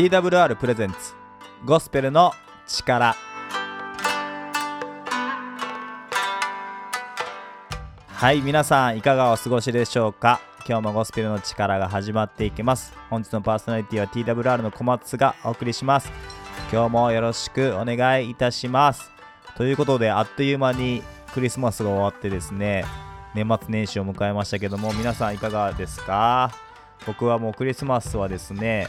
TWR プレゼンツ。ゴスペルの力。はい皆さんいかがお過ごしでしょうか？今日もゴスペルの力が始まっていきます。本日のパーソナリティは TWR の小松がお送りします。今日もよろしくお願いいたします。ということであっという間にクリスマスが終わってですね年末年始を迎えましたけども皆さんいかがですか？僕はもうクリスマスはですね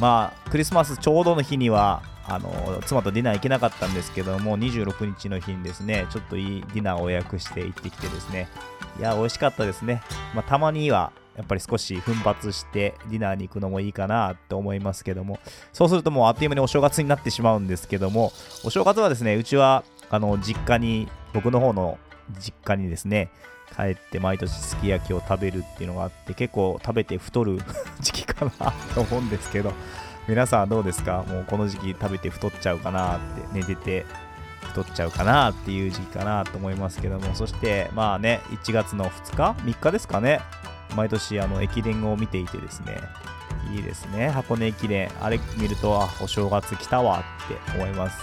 まあクリスマスちょうどの日にはあの妻とディナー行けなかったんですけども26日の日にですねちょっといいディナーを予約して行ってきてですね。いや美味しかったですね、まあ、たまにはやっぱり少し奮発してディナーに行くのもいいかなと思いますけども。そうするともうあっという間にお正月になってしまうんですけどもお正月はですねうちはあの実家に僕の方の実家にですね帰って毎年すき焼きを食べるっていうのがあって結構食べて太る 時期かなと思うんですけど皆さんはどうですか？もうこの時期食べて太っちゃうかなって寝てて太っちゃうかなっていう時期かなと思いますけども。そしてまあね1月の2日3日ですかね？毎年あの駅伝を見ていてですね。いいですね。箱根駅伝。あれ見るとあお正月来たわって思います。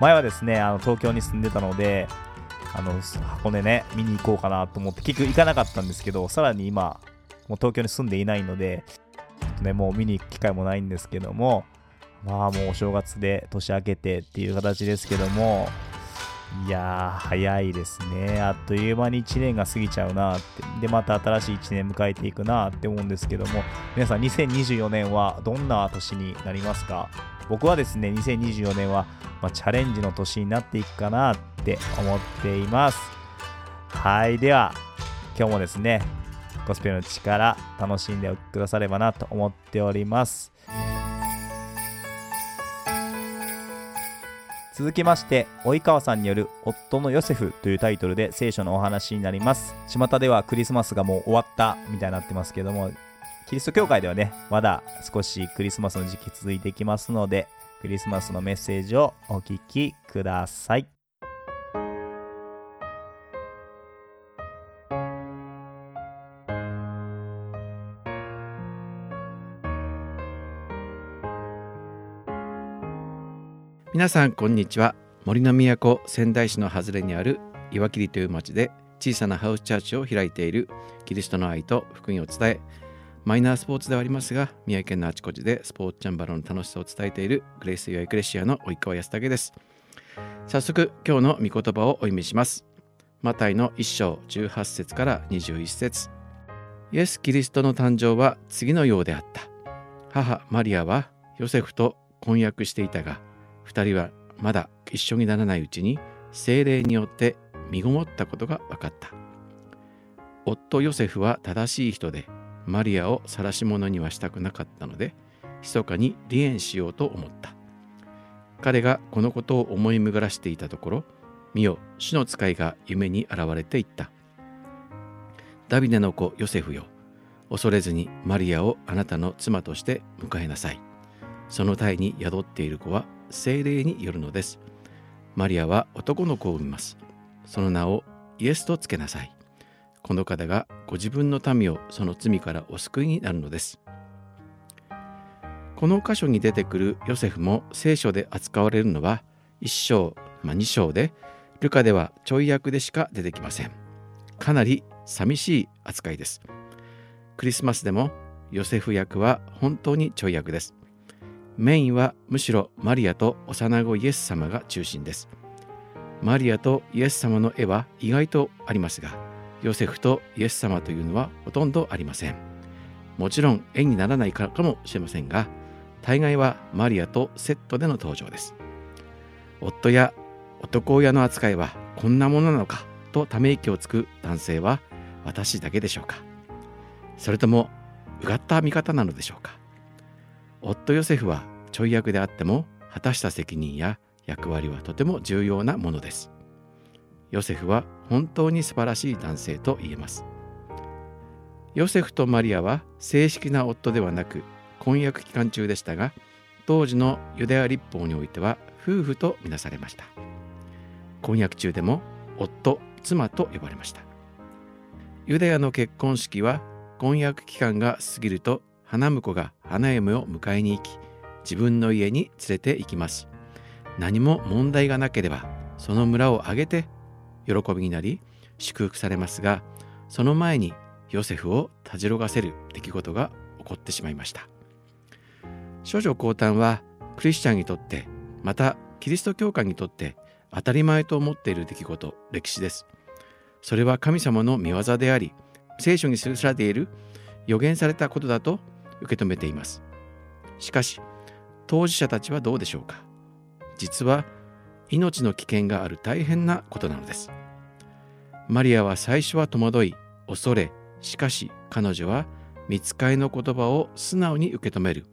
前はですねあの東京に住んでたのであの箱根ね見に行こうかなと思って結局行かなかったんですけどさらに今もう東京に住んでいないのでちょっとねもう見に行く機会もないんですけどもまあもうお正月で年明けてっていう形ですけどもいやー早いですね。あっという間に1年が過ぎちゃうなって。でまた新しい1年迎えていくなって思うんですけども皆さん2024年はどんな年になりますか？僕はですね2024年は、まあ、チャレンジの年になっていくかなって思っています。はいでは今日もですねコスプレの力楽しんでくださればなと思っております。続きまして及川さんによる「夫のヨセフ」というタイトルで聖書のお話になります。巷ではクリスマスがもう終わったみたいになってますけどもキリスト教会ではねまだ少しクリスマスの時期続いていきますのでクリスマスのメッセージをお聞きください。皆さんこんにちは。森の都仙台市の外れにある岩切という町で小さなハウスチャーチを開いているキリストの愛と福音を伝えマイナースポーツではありますが宮城県のあちこちでスポーツチャンバロの楽しさを伝えているグレイス・ユア・エクレシアの及川康武です。早速今日の御言葉をお読みします。マタイの1章18節から21節。イエス・キリストの誕生は次のようであった。母マリアはヨセフと婚約していたが2人はまだ一緒にならないうちに精霊によって身ごもったことが分かった。夫ヨセフは正しい人でマリアを晒し者にはしたくなかったので密かに離縁しようと思った彼がこのことを思い巡らしていたところ見よ主の使いが夢に現れていったダビデの子ヨセフよ恐れずにマリアをあなたの妻として迎えなさいその体に宿っている子は精霊によるのです。マリアは男の子を産みます。その名をイエスとつけなさい。この方がご自分の民をその罪からお救いになるのです。この箇所に出てくるヨセフも聖書で扱われるのは1章、まあ、2章でルカではちょい役でしか出てきません。かなり寂しい扱いです。クリスマスでもヨセフ役は本当にちょい役です。メインはむしろマリアと幼子イエス様が中心です。マリアとイエス様の絵は意外とありますが、ヨセフとイエス様というのはほとんどありません。もちろん絵にならないからかもしれませんが、大概はマリアとセットでの登場です。夫や男親の扱いはこんなものなのかとため息をつく男性は私だけでしょうかそれともうがった見方なのでしょうか夫ヨセフはちょい役であっても果たした責任や役割はとても重要なものです。ヨセフは本当に素晴らしい男性と言えます。ヨセフとマリアは正式な夫ではなく婚約期間中でしたが当時のユダヤ立法においては夫婦とみなされました。婚約中でも夫、妻と呼ばれました。ユダヤの結婚式は婚約期間が過ぎると花婿が花嫁を迎えに行き自分の家に連れて行きます何も問題がなければその村を挙げて喜びになり祝福されますがその前にヨセフをたじろがせる出来事が起こってしまいました。少女降誕はクリスチャンにとってまたキリスト教会にとって当たり前と思っている出来事歴史です。それは神様の見業であり聖書に記されている予言されたことだと受け止めています。しかし当事者たちはどうでしょうか。実は命の危険がある大変なことなのです。マリアは最初は戸惑い恐れしかし彼女は見つかいの言葉を素直に受け止める。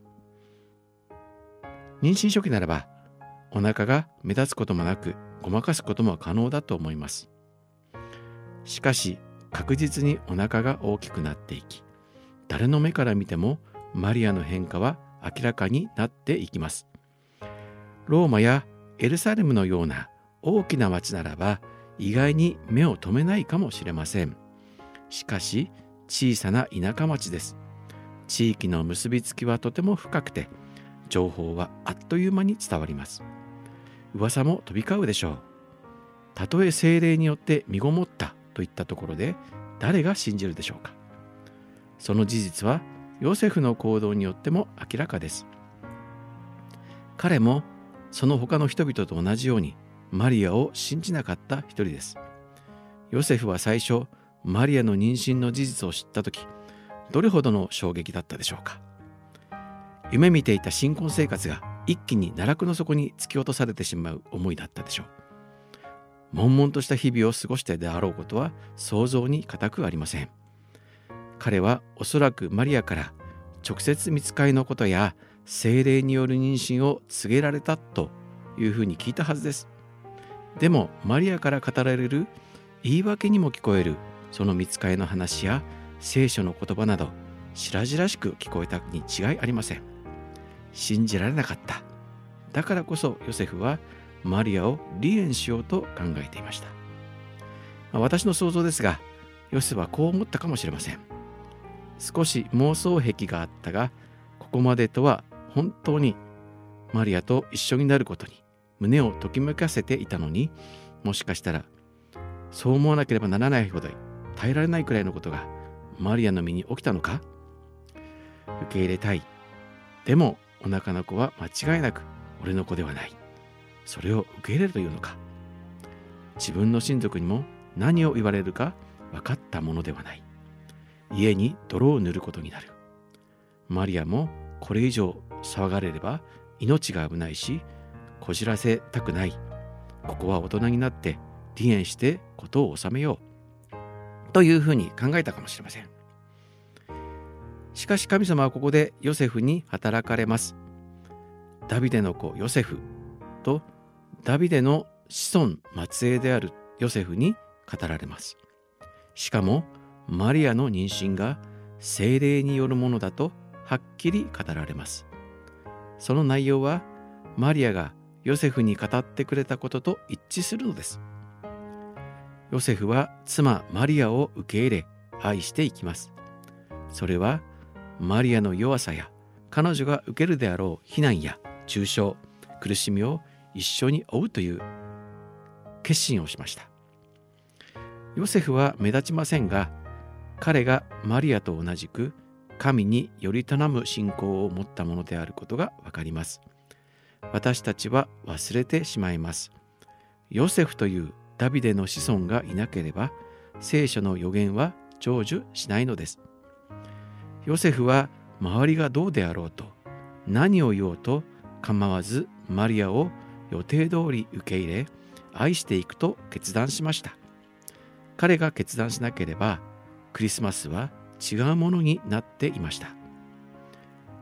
妊娠初期ならばお腹が目立つこともなくごまかすことも可能だと思います。しかし確実にお腹が大きくなっていき誰の目から見てもマリアの変化は明らかになっていきます。ローマやエルサレムのような大きな町ならば意外に目を留めないかもしれません。しかし小さな田舎町です。地域の結びつきはとても深くて情報はあっという間に伝わります。噂も飛び交うでしょう。たとえ精霊によって身ごもったといったところで誰が信じるでしょうか。その事実はヨセフの行動によっても明らかです。彼もその他の人々と同じようにマリアを信じなかった一人です。ヨセフは最初マリアの妊娠の事実を知った時どれほどの衝撃だったでしょうか。夢見ていた新婚生活が一気に奈落の底に突き落とされてしまう思いだったでしょう。悶々とした日々を過ごしてであろうことは想像に難くありません。彼はおそらくマリアから直接見つかりのことや精霊による妊娠を告げられたというふうに聞いたはずです。でもマリアから語られる言い訳にも聞こえるその見つかりの話や聖書の言葉など白々しく聞こえたに違いありません。信じられなかった。だからこそヨセフはマリアを離縁しようと考えていました。私の想像ですがヨセフはこう思ったかもしれません。少し妄想癖があったがここまでとは本当にマリアと一緒になることに胸をときめかせていたのにもしかしたらそう思わなければならないほど耐えられないくらいのことがマリアの身に起きたのか？受け入れたい。でもお腹の子は間違いなく俺の子ではない。それを受け入れるというのか？自分の親族にも何を言われるか分かったものではない。家に泥を塗ることになる。マリアもこれ以上騒がれれば命が危ないしこじらせたくない。ここは大人になって離縁して事を収めよう。というふうに考えたかもしれません。しかし神様はここでヨセフに働かれます。ダビデの子ヨセフとダビデの子孫末裔であるヨセフに語られます。しかもマリアの妊娠が精霊によるものだとはっきり語られます。その内容はマリアがヨセフに語ってくれたことと一致するのです。ヨセフは妻マリアを受け入れ愛していきます。それはマリアの弱さや彼女が受けるであろう非難や中傷苦しみを一緒に負うという決心をしました。ヨセフは目立ちませんが彼がマリアと同じく神により頼む信仰を持ったものであることがわかります。私たちは忘れてしまいます。ヨセフというダビデの子孫がいなければ聖書の予言は成就しないのです。ヨセフは周りがどうであろうと何を言おうと構わずマリアを予定通り受け入れ愛していくと決断しました。彼が決断しなければクリスマスは違うものになっていました。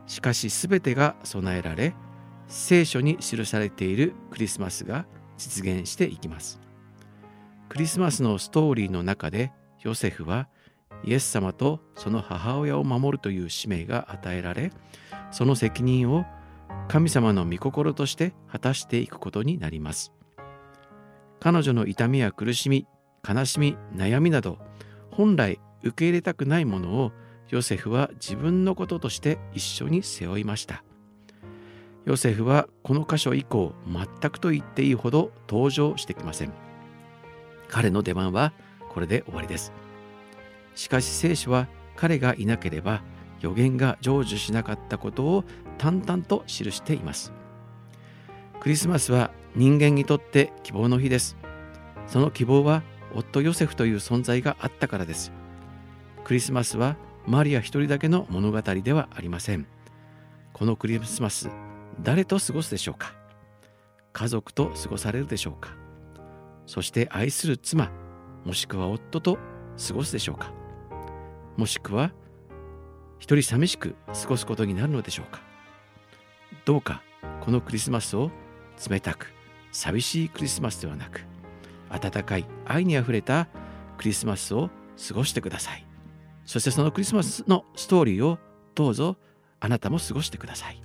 しかし全てが備えられ聖書に記されているクリスマスが実現していきます。クリスマスのストーリーの中でヨセフはイエス様とその母親を守るという使命が与えられその責任を神様の御心として果たしていくことになります。彼女の痛みや苦しみ悲しみ悩みなど本来受け入れたくないものをヨセフは自分のこととして一緒に背負いました。ヨセフはこの箇所以降全くと言っていいほど登場してきません。彼の出番はこれで終わりです。しかし聖書は彼がいなければ予言が成就しなかったことを淡々と記しています。クリスマスは人間にとって希望の日です。その希望は夫ヨセフという存在があったからです。クリスマスはマリア一人だけの物語ではありません。このクリスマス誰と過ごすでしょうか？家族と過ごされるでしょうか？そして愛する妻もしくは夫と過ごすでしょうか？もしくは一人寂しく過ごすことになるのでしょうか？どうかこのクリスマスを冷たく寂しいクリスマスではなく温かい愛にあふれたクリスマスを過ごしてください。そしてそのクリスマスのストーリーをどうぞあなたも過ごしてください。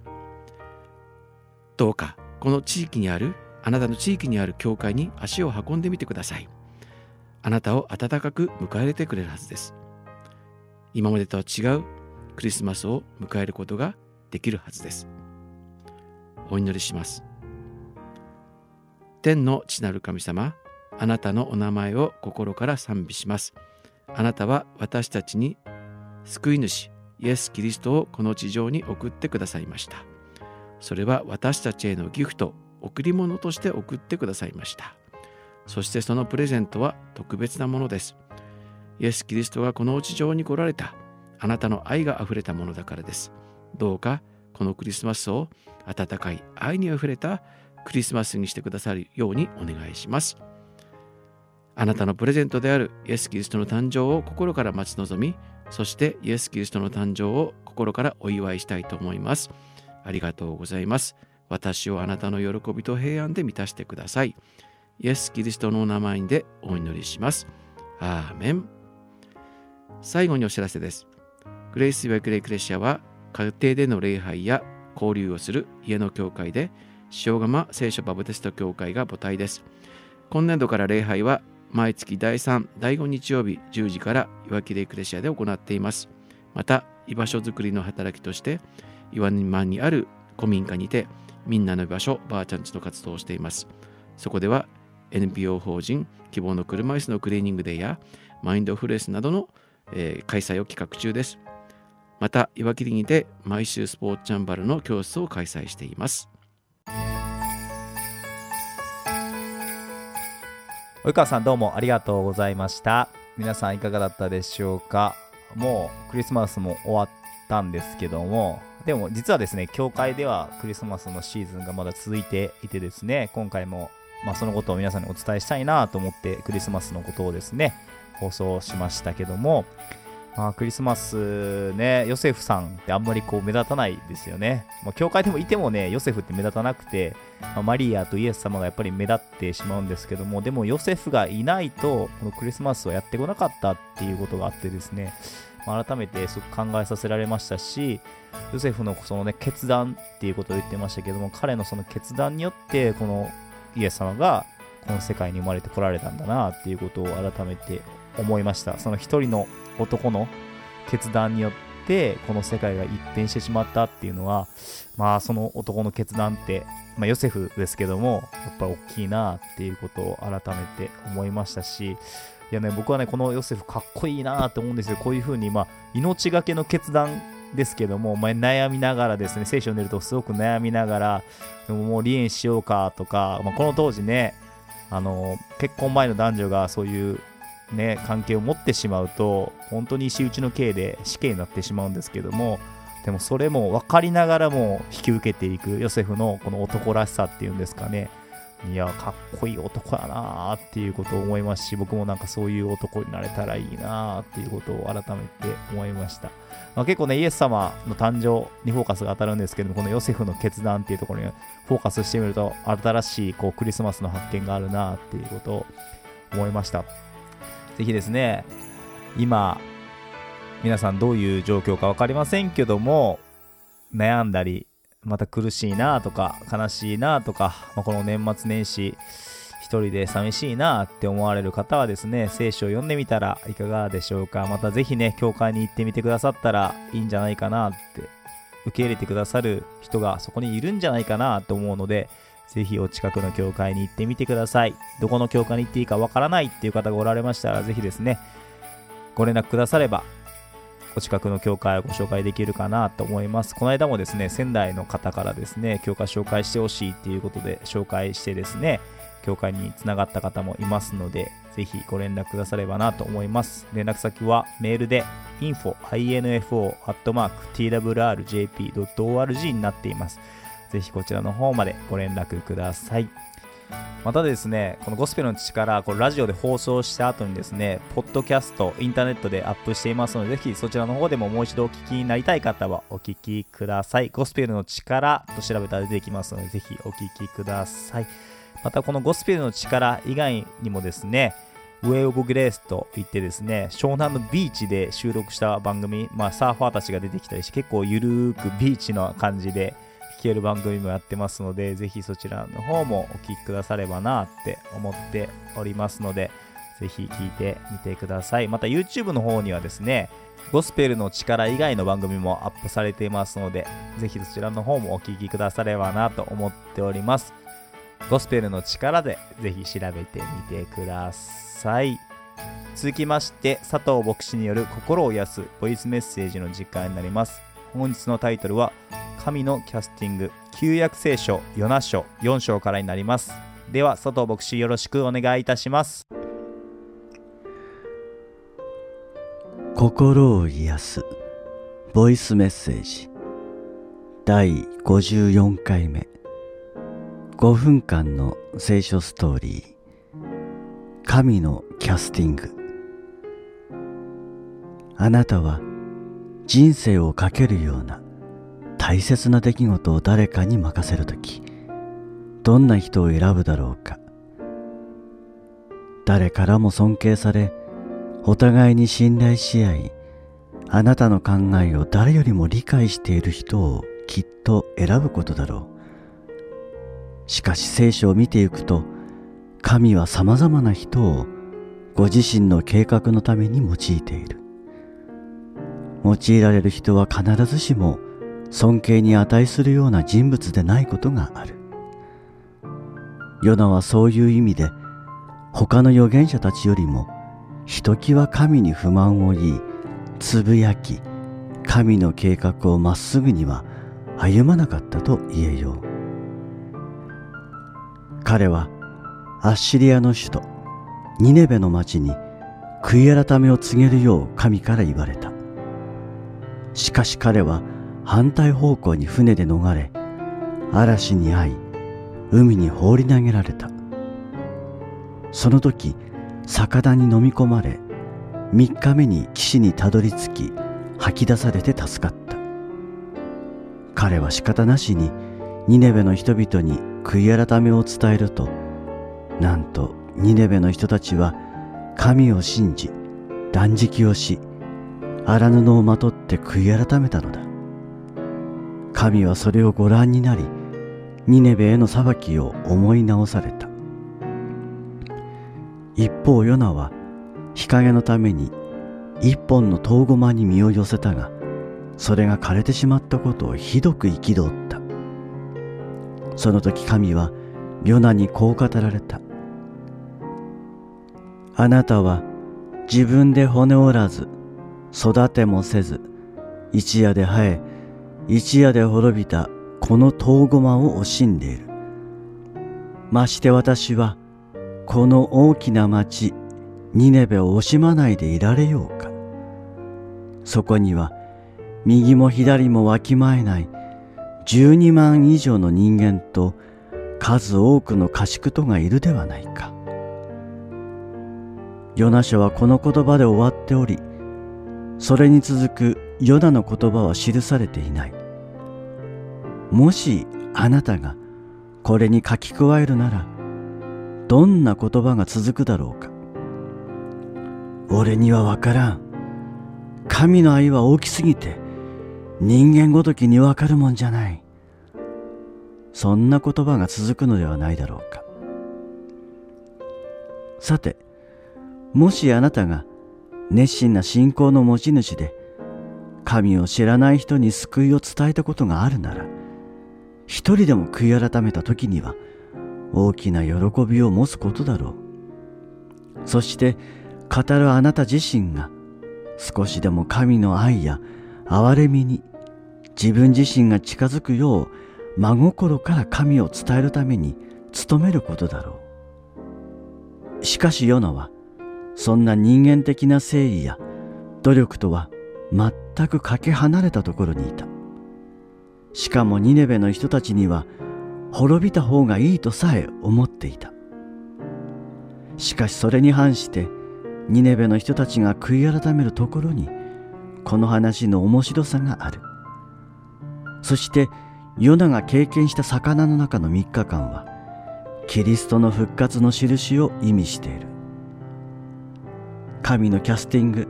どうかこの地域にあるあなたの地域にある教会に足を運んでみてください。あなたを温かく迎え入れてくれるはずです。今までとは違うクリスマスを迎えることができるはずです。お祈りします。天の地なる神様あなたのお名前を心から賛美します。あなたは私たちに救い主イエス・キリストをこの地上に送ってくださいました。それは私たちへのギフト贈り物として送ってくださいました。そしてそのプレゼントは特別なものです。イエス・キリストがこの地上に来られた。あなたの愛があふれたものだからです。どうかこのクリスマスを温かい愛にあふれたクリスマスにしてくださるようにお願いします。あなたのプレゼントであるイエス・キリストの誕生を心から待ち望みそしてイエス・キリストの誕生を心からお祝いしたいと思います。ありがとうございます。私をあなたの喜びと平安で満たしてください。イエス・キリストのお名前でお祈りします。アーメン。最後にお知らせです。グレイス・ウェクレイ・クレシアは家庭での礼拝や交流をする家の教会で塩釜聖書バブテスト教会が母体です。今年度から礼拝は毎月第3、第5日曜日10時から岩木レイクレシアで行っています。また居場所づくりの働きとして岩沼にある古民家にてみんなの居場所ばあちゃんちの活動をしています。そこでは NPO 法人希望の車椅子のクリーニングデーやマインドフルネスなどの、えー、開催を企画中です。また岩切にて毎週スポーツチャンバルの教室を開催しています。及川さんどうもありがとうございました。皆さんいかがだったでしょうか？もうクリスマスも終わったんですけどもでも実はですね教会ではクリスマスのシーズンがまだ続いていてですね今回もまあ、そのことを皆さんにお伝えしたいなと思ってクリスマスのことをですね放送しましたけどもまあ、クリスマスね、ヨセフさんってあんまりこう目立たないですよね。まあ、教会でもいてもね、ヨセフって目立たなくて、まあ、マリアとイエス様がやっぱり目立ってしまうんですけども、でもヨセフがいないと、このクリスマスはやってこなかったっていうことがあってですね、改めてすごく考えさせられましたし、ヨセフのそのね、決断っていうことを言ってましたけども、彼のその決断によって、このイエス様がこの世界に生まれてこられたんだなっていうことを改めて思いました。その一人の男の決断によってこの世界が一変してしまったっていうのはまあその男の決断って、まあ、ヨセフですけどもやっぱり大きいなっていうことを改めて思いましたしいやね僕はねこのヨセフかっこいいなって思うんですよこういうふうにまあ命がけの決断ですけども、まあ、悩みながらですね聖書を見るとすごく悩みながらでももう離縁しようかとか、まあ、この当時ねあの結婚前の男女がそういうね、関係を持ってしまうと、本当に石打ちの刑で死刑になってしまうんですけども、でもそれも分かりながらも引き受けていくヨセフのこの男らしさっていうんですかね。いや、かっこいい男やなーっていうことを思いますし、僕もなんかそういう男になれたらいいなっていうことを改めて思いました。まあ、結構ね、イエス様の誕生にフォーカスが当たるんですけども、このヨセフの決断っていうところにフォーカスしてみると、新しいこうクリスマスの発見があるなっていうことを思いました。ぜひですね、今、皆さんどういう状況か分かりませんけども、悩んだり、また苦しいなとか、悲しいなとか、まあ、この年末年始、一人で寂しいなって思われる方はですね、聖書を読んでみたらいかがでしょうか。またぜひね、教会に行ってみてくださったらいいんじゃないかなって受け入れてくださる人がそこにいるんじゃないかなと思うので、ぜひお近くの教会に行ってみてください。どこの教会に行っていいかわからないっていう方がおられましたら、ぜひですね、ご連絡くだされば、お近くの教会をご紹介できるかなと思います。この間もですね、仙台の方からですね、教会紹介してほしいっていうことで紹介してですね、教会につながった方もいますので、ぜひご連絡くださればなと思います。連絡先はメールで info, info, twrjp.org になっています。ぜひこちらの方までご連絡ください。またですね、このゴスペルの力、こラジオで放送した後にですね、ポッドキャスト、インターネットでアップしていますので、ぜひそちらの方でももう一度お聞きになりたい方はお聞きください。ゴスペルの力と調べたら出てきますので、ぜひお聞きください。またこのゴスペルの力以外にもですね、ウェイ・オブ・グレースといってですね、湘南のビーチで収録した番組、まあサーファーたちが出てきたりして、結構ゆるーくビーチの感じで聞ける番組もやってますので、ぜひそちらの方もお聞きくださればなって思っておりますので、ぜひ聞いてみてください。また YouTube の方にはですね、ゴスペルの力以外の番組もアップされていますので、ぜひそちらの方もお聞きくださればなと思っております。ゴスペルの力でぜひ調べてみてください。続きまして、佐藤牧師による心を癒すボイスメッセージの時間になります。本日のタイトルは、神のキャスティング、旧約聖書、ヨナ書、4章からになります。では、佐藤牧師よろしくお願いいたします。心を癒すボイスメッセージ第54回目5分間の聖書ストーリー神のキャスティングあなたは人生をかけるような大切な出来事を誰かに任せるときどんな人を選ぶだろうか誰からも尊敬されお互いに信頼し合い、あなたの考えを誰よりも理解している人をきっと選ぶことだろう。しかし聖書を見ていくと、神は様々な人をご自身の計画のために用いている。用いられる人は必ずしも尊敬に値するような人物でないことがある。ヨナはそういう意味で他の預言者たちよりもひときわ神に不満を言い、つぶやき、神の計画をまっすぐには歩まなかったと言えよう。彼はアッシリアの首都ニネベの町に悔い改めを告げるよう神から言われた。しかし彼は反対方向に船で逃れ、嵐に遭い、海に放り投げられた。その時、魚に飲み込まれ3日目に岸にたどり着き吐き出されて助かった彼は仕方なしにニネベの人々に悔い改めを伝えるとなんとニネベの人たちは神を信じ断食をし荒布をまとって悔い改めたのだ神はそれをご覧になりニネベへの裁きを思い直された。一方ヨナは日陰のために一本の遠駒に身を寄せたがそれが枯れてしまったことをひどく憤った。その時神はヨナにこう語られた。あなたは自分で骨折らず育てもせず一夜で生え一夜で滅びたこの遠駒を惜しんでいる。まして私はこの大きな町ニネベを惜しまないでいられようか。そこには右も左もわきまえない12万以上の人間と数多くの家畜とがいるではないか。ヨナ書はこの言葉で終わっておりそれに続くヨナの言葉は記されていない。もしあなたがこれに書き加えるならどんな言葉が続くだろうか。俺にはわからん。神の愛は大きすぎて人間ごときにわかるもんじゃない。そんな言葉が続くのではないだろうか。さてもしあなたが熱心な信仰の持ち主で神を知らない人に救いを伝えたことがあるなら一人でも悔い改めた時には大きな喜びを持つことだろう。そして語るあなた自身が少しでも神の愛や憐れみに自分自身が近づくよう真心から神を伝えるために努めることだろう。しかしヨナはそんな人間的な誠意や努力とは全くかけ離れたところにいた。しかもニネベの人たちには滅びた方がいいとさえ思っていた。しかしそれに反してニネベの人たちが悔い改めるところにこの話の面白さがある。そしてヨナが経験した魚の中の3日間はキリストの復活の印を意味している。神のキャスティング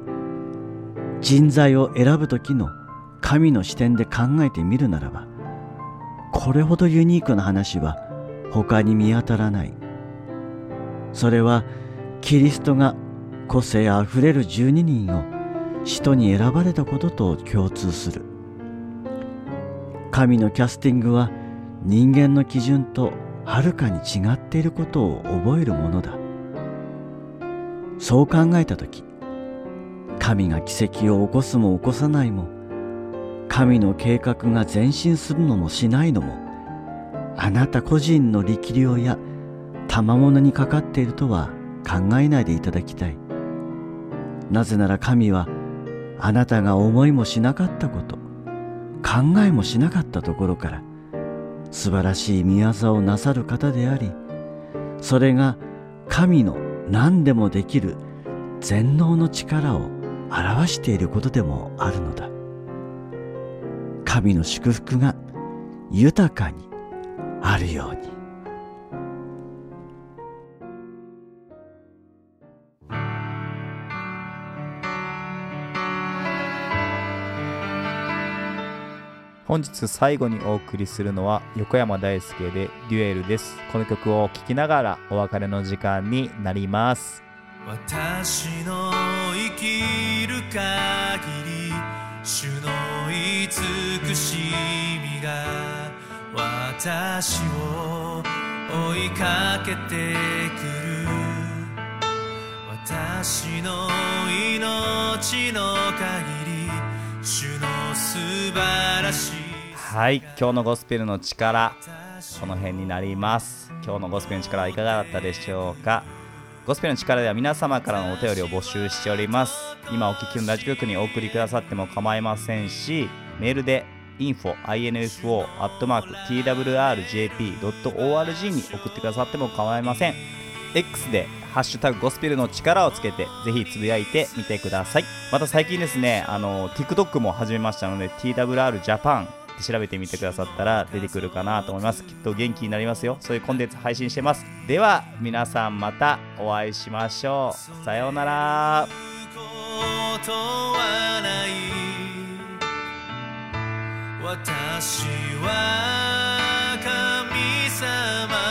人材を選ぶ時の神の視点で考えてみるならばこれほどユニークな話は他に見当たらない。それはキリストが個性あふれる12人を使徒に選ばれたことと共通する。神のキャスティングは人間の基準とはるかに違っていることを覚えるものだ。そう考えた時神が奇跡を起こすも起こさないも神の計画が前進するのもしないのもあなた個人の力量や賜物にかかっているとは考えないでいただきたい。なぜなら神はあなたが思いもしなかったこと考えもしなかったところから素晴らしい見業をなさる方でありそれが神の何でもできる全能の力を表していることでもあるのだ。神の祝福が豊かにあるように。本日最後にお送りするのは横山大輔でデュエルです。この曲を聴きながらお別れの時間になります。私の生きる限り主の慈しみが私を追いかけてくる私の命の限り主の素晴らしい。はい今日のゴスペルの力この辺になります。今日のゴスペルの力はいかがだったでしょうか？ゴスペルの力では皆様からのお便りを募集しております。今お聞きのラジオ局にお送りくださっても構いませんしメールで info info twrjp.org に送ってくださっても構いません。X でハッシュタグゴスペルの力をつけてぜひつぶやいてみてください。また最近ですねあの TikTok も始めましたので TWR Japan って調べてみてくださったら出てくるかなと思います。きっと元気になりますよ。そういうコンテンツ配信してます。では、皆さんまたお会いしましょう。さようなら。は神様